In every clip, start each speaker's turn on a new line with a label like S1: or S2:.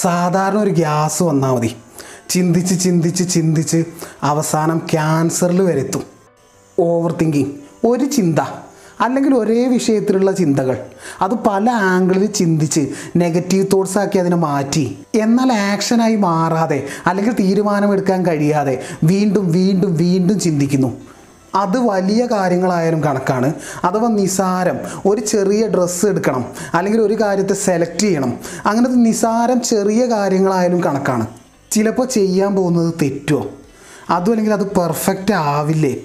S1: സാധാരണ ഒരു ഗ്യാസ് വന്നാൽ മതി. ചിന്തിച്ച് ചിന്തിച്ച് ചിന്തിച്ച് അവസാനം ക്യാൻസറിൽ വരെത്തും ഓവർ തിങ്കിങ് ഒരു ചിന്ത അല്ലെങ്കിൽ ഒരേ വിഷയത്തിലുള്ള ചിന്തകൾ. അത് പല ആംഗിളിൽ ചിന്തിച്ച് നെഗറ്റീവ് തോട്ട്സ് ആക്കി അതിനെ മാറ്റി. എന്നാൽ ആക്ഷനായി മാറാതെ അല്ലെങ്കിൽ തീരുമാനമെടുക്കാൻ കഴിയാതെ വീണ്ടും വീണ്ടും വീണ്ടും ചിന്തിക്കുന്നു. അത് വലിയ കാര്യങ്ങളായാലും കണക്കാണ്. അഥവാ നിസാരം ഒരു ചെറിയ ഡ്രസ്സ് എടുക്കണം അല്ലെങ്കിൽ ഒരു കാര്യത്തെ സെലക്ട് ചെയ്യണം. അങ്ങനത്തെ നിസാരം ചെറിയ കാര്യങ്ങളായാലും കണക്കാണ്. ചിലപ്പോൾ ചെയ്യാൻ പോകുന്നത് തെറ്റോ? അതും അല്ലെങ്കിൽ അത് പെർഫെക്റ്റ് ആവില്ലേ?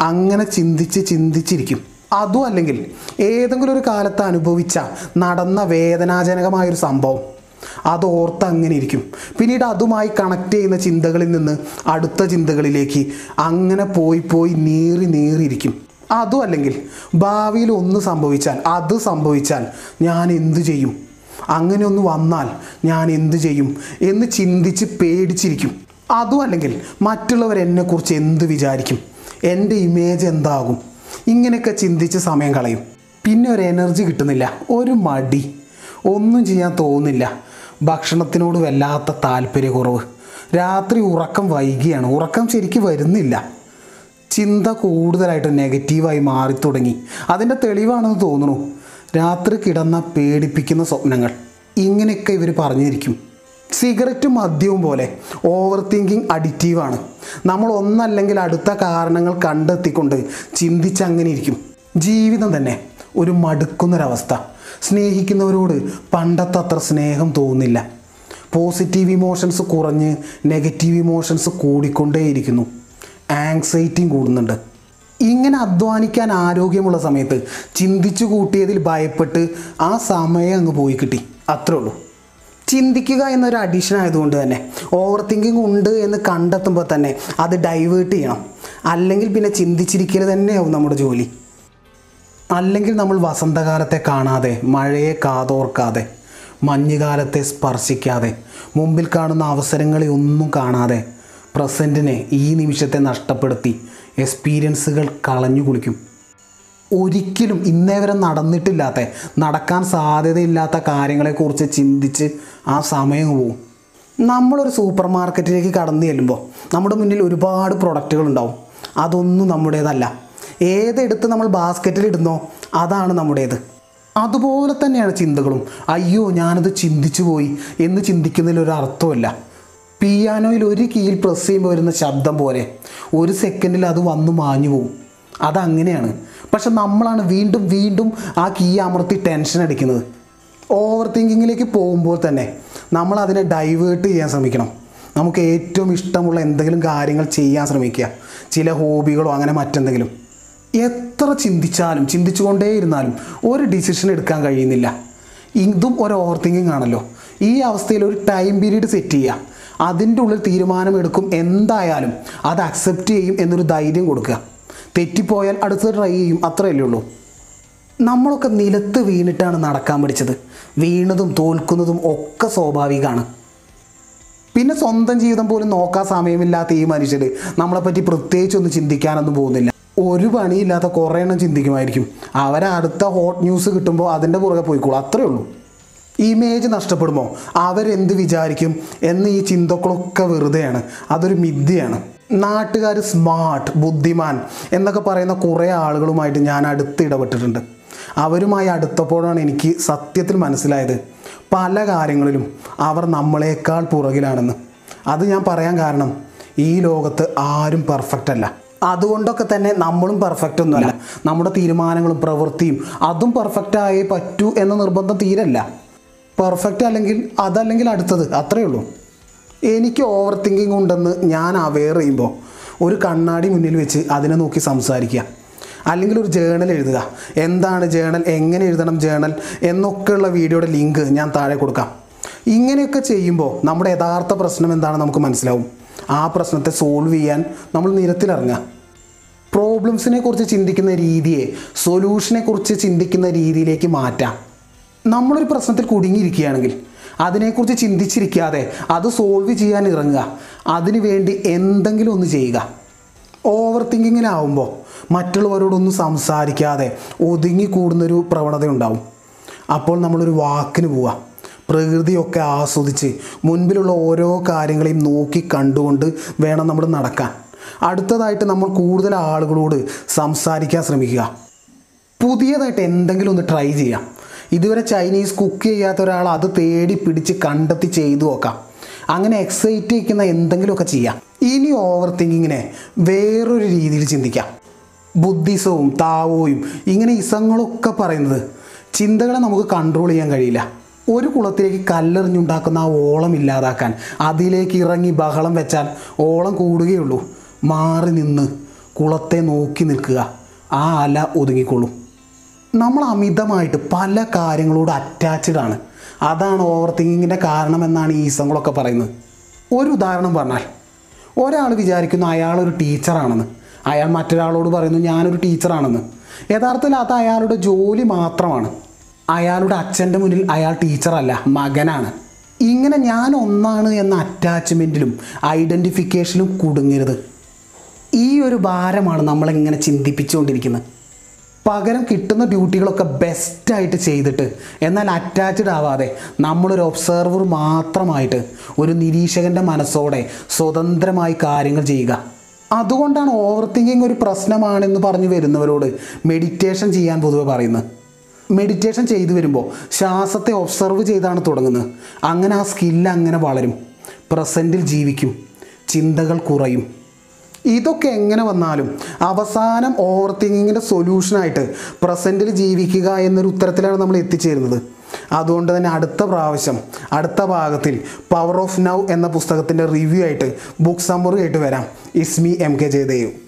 S1: അങ്ങനെ ചിന്തിച്ച് ചിന്തിച്ചിരിക്കും. അതും അല്ലെങ്കിൽ ഏതെങ്കിലും ഒരു കാലത്ത് അനുഭവിച്ച നടന്ന വേദനാജനകമായൊരു സംഭവം. അത് ഓർത്ത് അങ്ങനെ ഇരിക്കും. പിന്നീട് അതുമായി കണക്ട് ചെയ്യുന്ന ചിന്തകളിൽ നിന്ന് അടുത്ത ചിന്തകളിലേക്ക് അങ്ങനെ പോയി പോയി നീറി നീറിയിരിക്കും അതും അല്ലെങ്കിൽ ഭാവിയിൽ ഒന്ന് സംഭവിച്ചാൽ അത് സംഭവിച്ചാൽ ഞാൻ എന്തു ചെയ്യും? അങ്ങനെ ഒന്ന് വന്നാൽ ഞാൻ എന്തു ചെയ്യും? എന്ന് ചിന്തിച്ച് പേടിച്ചിരിക്കും. അതും അല്ലെങ്കിൽ മറ്റുള്ളവർ എന്നെക്കുറിച്ച് എന്ത് വിചാരിക്കും? എന്റെ ഇമേജ് എന്താകും? ഇങ്ങനെയൊക്കെ ചിന്തിച്ച് സമയം കളയും. പിന്നെ ഒരു എനർജി കിട്ടുന്നില്ല. ഒരു മടി. ഒന്നും ചെയ്യാൻ തോന്നില്ല ഭക്ഷണത്തിനോട് വല്ലാത്ത താല്പര്യക്കുറവ്. രാത്രി ഉറക്കം വൈകിയാണ്. ഉറക്കം ശരിക്കും വരുന്നില്ല. ചിന്ത കൂടുതലായിട്ട് നെഗറ്റീവായി മാറി തുടങ്ങി അതിന്റെ തെളിവാണെന്ന് തോന്നുന്നു. രാത്രി കിടന്ന പേടിപ്പിക്കുന്ന സ്വപ്നങ്ങൾ. ഇങ്ങനെയൊക്കെ ഇവർ പറഞ്ഞിരിക്കും. സിഗരറ്റും മദ്യവും പോലെ ഓവർ തിങ്കിങ് അഡിക്റ്റീവാണ്. നമ്മൾ ഒന്നല്ലെങ്കിൽ അടുത്ത കാരണങ്ങൾ കണ്ടെത്തിക്കൊണ്ട് ചിന്തിച്ചങ്ങനെ ഇരിക്കും. ജീവിതം തന്നെ ഒരു മടുക്കുന്നൊരവസ്ഥ. സ്നേഹിക്കുന്നവരോട് പണ്ടത്തെ അത്ര സ്നേഹം തോന്നില്ല പോസിറ്റീവ് ഇമോഷൻസ് കുറഞ്ഞ് നെഗറ്റീവ് ഇമോഷൻസ് കൂടിക്കൊണ്ടേയിരിക്കുന്നു. ആങ്സൈറ്റിയും കൂടുന്നുണ്ട്. ഇങ്ങനെ അധ്വാനിക്കാൻ ആരോഗ്യമുള്ള സമയത്ത് ചിന്തിച്ചു കൂട്ടിയതിൽ ഭയപ്പെട്ട് ആ സമയം അങ്ങ് പോയി കിട്ടി. അത്രേ ഉള്ളൂ. ചിന്തിക്കുക എന്നൊരു അഡീഷൻ ആയതുകൊണ്ട് തന്നെ ഓവർ തിങ്കിങ് ഉണ്ട് എന്ന് കണ്ടെത്തുമ്പോൾ തന്നെ അത് ഡൈവേർട്ട് ചെയ്യണം. അല്ലെങ്കിൽ പിന്നെ ചിന്തിച്ചിരിക്കൽ തന്നെയാവും നമ്മുടെ ജോലി. അല്ലെങ്കിൽ നമ്മൾ വസന്തകാലത്തെ കാണാതെ മഴയെ കാതോർക്കാതെ മഞ്ഞുകാലത്തെ സ്പർശിക്കാതെ മുമ്പിൽ കാണുന്ന അവസരങ്ങളെ ഒന്നും കാണാതെ പ്രസന്റിനെ ഈ നിമിഷത്തെ നഷ്ടപ്പെടുത്തി എക്സ്പീരിയൻസുകൾ കളഞ്ഞു കുളിക്കും. ഒരിക്കലും ഇന്നേ വരെ നടന്നിട്ടില്ലാത്ത നടക്കാൻ സാധ്യതയില്ലാത്ത കാര്യങ്ങളെക്കുറിച്ച് ചിന്തിച്ച് ആ സമയം പോവും നമ്മളൊരു സൂപ്പർ മാർക്കറ്റിലേക്ക് കടന്നു ചെല്ലുമ്പോൾ നമ്മുടെ മുന്നിൽ ഒരുപാട് പ്രൊഡക്റ്റുകൾ ഉണ്ടാവും. അതൊന്നും നമ്മുടേതല്ല. ഏതെടുത്ത് നമ്മൾ ബാസ്ക്കറ്റിൽ ഇടുന്നോ അതാണ് നമ്മുടേത്. അതുപോലെ തന്നെയാണ് ചിന്തകളും. അയ്യോ ഞാനത് ചിന്തിച്ചു പോയി എന്ന് ചിന്തിക്കുന്നതിൽ ഒരു അർത്ഥമില്ല പിയാനോയിൽ ഒരു കീയിൽ പ്രസ് ചെയ്യുമ്പോൾ വരുന്ന ശബ്ദം പോലെ. ഒരു സെക്കൻഡിൽ അത് വന്നു മാഞ്ഞു പോവും. അതങ്ങനെയാണ്. പക്ഷെ നമ്മളാണ് വീണ്ടും വീണ്ടും ആ കീ അമർത്തി ടെൻഷൻ അടിക്കുന്നത്. ഓവർ തിങ്കിങ്ങിലേക്ക് പോകുമ്പോൾ തന്നെ നമ്മൾ അതിനെ ഡൈവേർട്ട് ചെയ്യാൻ ശ്രമിക്കണം. നമുക്ക് ഏറ്റവും ഇഷ്ടമുള്ള എന്തെങ്കിലും കാര്യങ്ങൾ ചെയ്യാൻ ശ്രമിക്കുക. ചില ഹോബികളോ അങ്ങനെ മറ്റെന്തെങ്കിലും. എത്ര ചിന്തിച്ചാലും ചിന്തിച്ചുകൊണ്ടേയിരുന്നാലും ഒരു ഡിസിഷൻ എടുക്കാൻ കഴിയുന്നില്ല. ഇതും ഒരു ഓവർ തിങ്കിങ് ആണല്ലോ. ഈ അവസ്ഥയിൽ ഒരു ടൈം പീരീഡ് സെറ്റ് ചെയ്യുക. അതിന്റെ ഉള്ളിൽ തീരുമാനമെടുക്കും. എന്തായാലും അത് അക്സെപ്റ്റ് ചെയ്യും എന്നൊരു ധൈര്യം കൊടുക്കുക. തെറ്റിപ്പോയാൽ അടുത്ത് ട്രൈ ചെയ്യും. അത്രയല്ലേ ഉള്ളൂ. നമ്മളൊക്കെ നിലത്ത് വീണിട്ടാണ് നടക്കാൻ പഠിച്ചത്. വീണതും തോൽക്കുന്നതും ഒക്കെ സ്വാഭാവികമാണ്. പിന്നെ സ്വന്തം ജീവിതം പോലും നോക്കാൻ സമയമില്ലാത്ത ഈ മനുഷ്യർ നമ്മളെപ്പറ്റി പ്രത്യേകിച്ചൊന്നും ചിന്തിക്കാനൊന്നും പോകുന്നില്ല. ഒരു പണിയില്ലാത്ത കുറേ എണ്ണം ചിന്തിക്കുമായിരിക്കും. അവരടുത്ത ഹോട്ട് ന്യൂസ് കിട്ടുമ്പോൾ അതിന്റെ പുറകെ പോയിക്കോളൂ. അത്രേ ഉള്ളൂ. ഇമേജ് നഷ്ടപ്പെടുമോ? അവരെന്ത് വിചാരിക്കും? എന്ന് ഈ ചിന്തകളൊക്കെ വെറുതെയാണ്. അതൊരു മിഥ്യയാണ്. നാട്ടുകാർ സ്മാർട്ട് ബുദ്ധിമാൻ എന്നൊക്കെ പറയുന്ന കുറേ ആളുകളുമായിട്ട് ഞാൻ അടുത്ത് ഇടപെട്ടിട്ടുണ്ട്. അവരുമായി അടുത്തപ്പോഴാണ് എനിക്ക് സത്യത്തിൽ മനസ്സിലായത്. പല കാര്യങ്ങളിലും അവർ നമ്മളെക്കാൾ പുറകിലാണെന്ന്. അത് ഞാൻ പറയാൻ കാരണം ഈ ലോകത്ത് ആരും പെർഫെക്റ്റ് അല്ല. അതുകൊണ്ടൊക്കെ തന്നെ നമ്മളും പെർഫെക്റ്റ് ഒന്നുമല്ല നമ്മുടെ തീരുമാനങ്ങളും പ്രവൃത്തിയും അതും പെർഫെക്റ്റ് ആയി പറ്റൂ എന്ന നിർബന്ധം തീരല്ല. പെർഫെക്റ്റ് അല്ലെങ്കിൽ അതല്ലെങ്കിൽ അടുത്തത് അത്രയേ ഉള്ളൂ. എനിക്ക് ഓവർ തിങ്കിങ് ഉണ്ടെന്ന് ഞാൻ അവെയർ ചെയ്യുമ്പോൾ ഒരു കണ്ണാടി മുന്നിൽ വെച്ച് അതിനെ നോക്കി സംസാരിക്കുക. അല്ലെങ്കിൽ ഒരു ജേണൽ എഴുതുക. എന്താണ് ജേണൽ എങ്ങനെ എഴുതണം ജേണൽ എന്നൊക്കെയുള്ള വീഡിയോയുടെ ലിങ്ക് ഞാൻ താഴെ കൊടുക്കാം. ഇങ്ങനെയൊക്കെ ചെയ്യുമ്പോൾ നമ്മുടെ യഥാർത്ഥ പ്രശ്നം എന്താണെന്ന് നമുക്ക് മനസ്സിലാവും. ആ പ്രശ്നത്തെ സോൾവ് ചെയ്യാൻ നമ്മൾ നിരത്തിലിറങ്ങുക. പ്രോബ്ലംസിനെ കുറിച്ച് ചിന്തിക്കുന്ന രീതിയെ സൊല്യൂഷനെ കുറിച്ച് ചിന്തിക്കുന്ന രീതിയിലേക്ക് മാറ്റാം. നമ്മളൊരു പ്രശ്നത്തിൽ കുടുങ്ങിയിരിക്കുകയാണെങ്കിൽ അതിനെക്കുറിച്ച് ചിന്തിച്ചിരിക്കാതെ അത് സോൾവ് ചെയ്യാൻ ഇറങ്ങുക. അതിനു വേണ്ടി എന്തെങ്കിലും ഒന്ന് ചെയ്യുക. ഓവർ തിങ്കിങ്ങിലാവുമ്പോൾ മറ്റുള്ളവരോടൊന്നും സംസാരിക്കാതെ ഒതുങ്ങി കൂടുന്നൊരു പ്രവണത ഉണ്ടാവും അപ്പോൾ നമ്മളൊരു വാക്കിന് പോവുക. പ്രകൃതിയൊക്കെ ആസ്വദിച്ച് മുൻപിലുള്ള ഓരോ കാര്യങ്ങളെയും നോക്കി കണ്ടുകൊണ്ട് വേണം നമ്മൾ നടക്കാൻ. അടുത്തതായിട്ട് നമ്മൾ കൂടുതൽ ആളുകളോട് സംസാരിക്കാൻ ശ്രമിക്കുക. പുതിയതായിട്ട് എന്തെങ്കിലും ഒന്ന് ട്രൈ ചെയ്യാം. ഇതുവരെ ചൈനീസ് കുക്ക് ചെയ്യാത്ത ഒരാൾ അത് തേടി പിടിച്ച് കണ്ടെത്തി ചെയ്തു നോക്കാം. അങ്ങനെ എക്സൈറ്റ് ചെയ്യിക്കുന്ന എന്തെങ്കിലുമൊക്കെ ചെയ്യാം. ഇനി ഓവർ തിങ്കിങ്ങിനെ വേറൊരു രീതിയിൽ ചിന്തിക്കാം. ബുദ്ധിസവും താവോയും ഇങ്ങനെ ഇസങ്ങളൊക്കെ പറയുന്നത് ചിന്തകളെ നമുക്ക് കൺട്രോൾ ചെയ്യാൻ കഴിയില്ല. ഒരു കുളത്തിലേക്ക് കല്ലെറിഞ്ഞുണ്ടാക്കുന്ന ആ ഓളം ഇല്ലാതാക്കാൻ അതിലേക്ക് ഇറങ്ങി ബഹളം വെച്ചാൽ ഓളം കൂടുകയുള്ളൂ. മാറി നിന്ന് കുളത്തെ നോക്കി നിൽക്കുക. ആ അല ഒതുങ്ങിക്കൊള്ളും. നമ്മൾ അമിതമായിട്ട് പല കാര്യങ്ങളോട് അറ്റാച്ച്ഡ് ആണ്. അതാണ് ഓവർ തിങ്കിങ്ങിന്റെ കാരണമെന്നാണ് ഈ ഈസങ്ങളൊക്കെ പറയുന്നത്. ഒരു ഉദാഹരണം പറഞ്ഞാൽ ഒരാൾ വിചാരിക്കുന്നു അയാളൊരു ടീച്ചറാണെന്ന് അയാൾ മറ്റൊരാളോട് പറയുന്നു ഞാനൊരു ടീച്ചറാണെന്ന് യഥാർത്ഥത്തിൽ അത് അയാളുടെ ജോലി മാത്രമാണ്. അയാളുടെ അച്ഛന്റെ മുന്നിൽ അയാൾ ടീച്ചറല്ല മകനാണ്. ഇങ്ങനെ ഞാൻ ഒന്നാണ് എന്ന അറ്റാച്ച്മെന്റിലും ഐഡന്റിഫിക്കേഷനും കുടുങ്ങരുത്. ഈ ഒരു ഭാരമാണ് നമ്മളിങ്ങനെ ചിന്തിപ്പിച്ചുകൊണ്ടിരിക്കുന്നത്. പകരം കിട്ടുന്ന ഡ്യൂട്ടികളൊക്കെ ബെസ്റ്റായിട്ട് ചെയ്തിട്ട് എന്നാൽ അറ്റാച്ച്ഡ് ആവാതെ നമ്മളൊരു ഒബ്സർവർ മാത്രമായിട്ട് ഒരു നിരീക്ഷകന്റെ മനസ്സോടെ സ്വതന്ത്രമായി കാര്യങ്ങൾ ചെയ്യുക. അതുകൊണ്ടാണ് ഓവർ തിങ്കിങ് ഒരു പ്രശ്നമാണെന്ന് പറഞ്ഞു വരുന്നവരോട് മെഡിറ്റേഷൻ ചെയ്യാൻ പൊതുവെ പറയുന്നത്. മെഡിറ്റേഷൻ ചെയ്തു വരുമ്പോൾ ശ്വാസത്തെ ഒബ്സർവ് ചെയ്താണ് തുടങ്ങുന്നത്. അങ്ങനെ ആ സ്കില്ല് അങ്ങനെ വളരും. പ്രസന്റിൽ ജീവിക്കും. ചിന്തകൾ കുറയും. ഇതൊക്കെ എങ്ങനെ വന്നാലും അവസാനം ഓവർ തിങ്കിങ്ങിന്റെ സൊല്യൂഷനായിട്ട് പ്രസന്റിൽ ജീവിക്കുക എന്നൊരു ഉത്തരത്തിലാണ് നമ്മൾ എത്തിച്ചേരുന്നത്. അതുകൊണ്ട് തന്നെ അടുത്ത പ്രാവശ്യം അടുത്ത ഭാഗത്തിൽ പവർ ഓഫ് നൗ എന്ന പുസ്തകത്തിന്റെ റിവ്യൂ ആയിട്ട് ബുക്ക് സമ്മറി ആയിട്ട് വരാം. ഇസ്മി എം കെ ജയദേവ്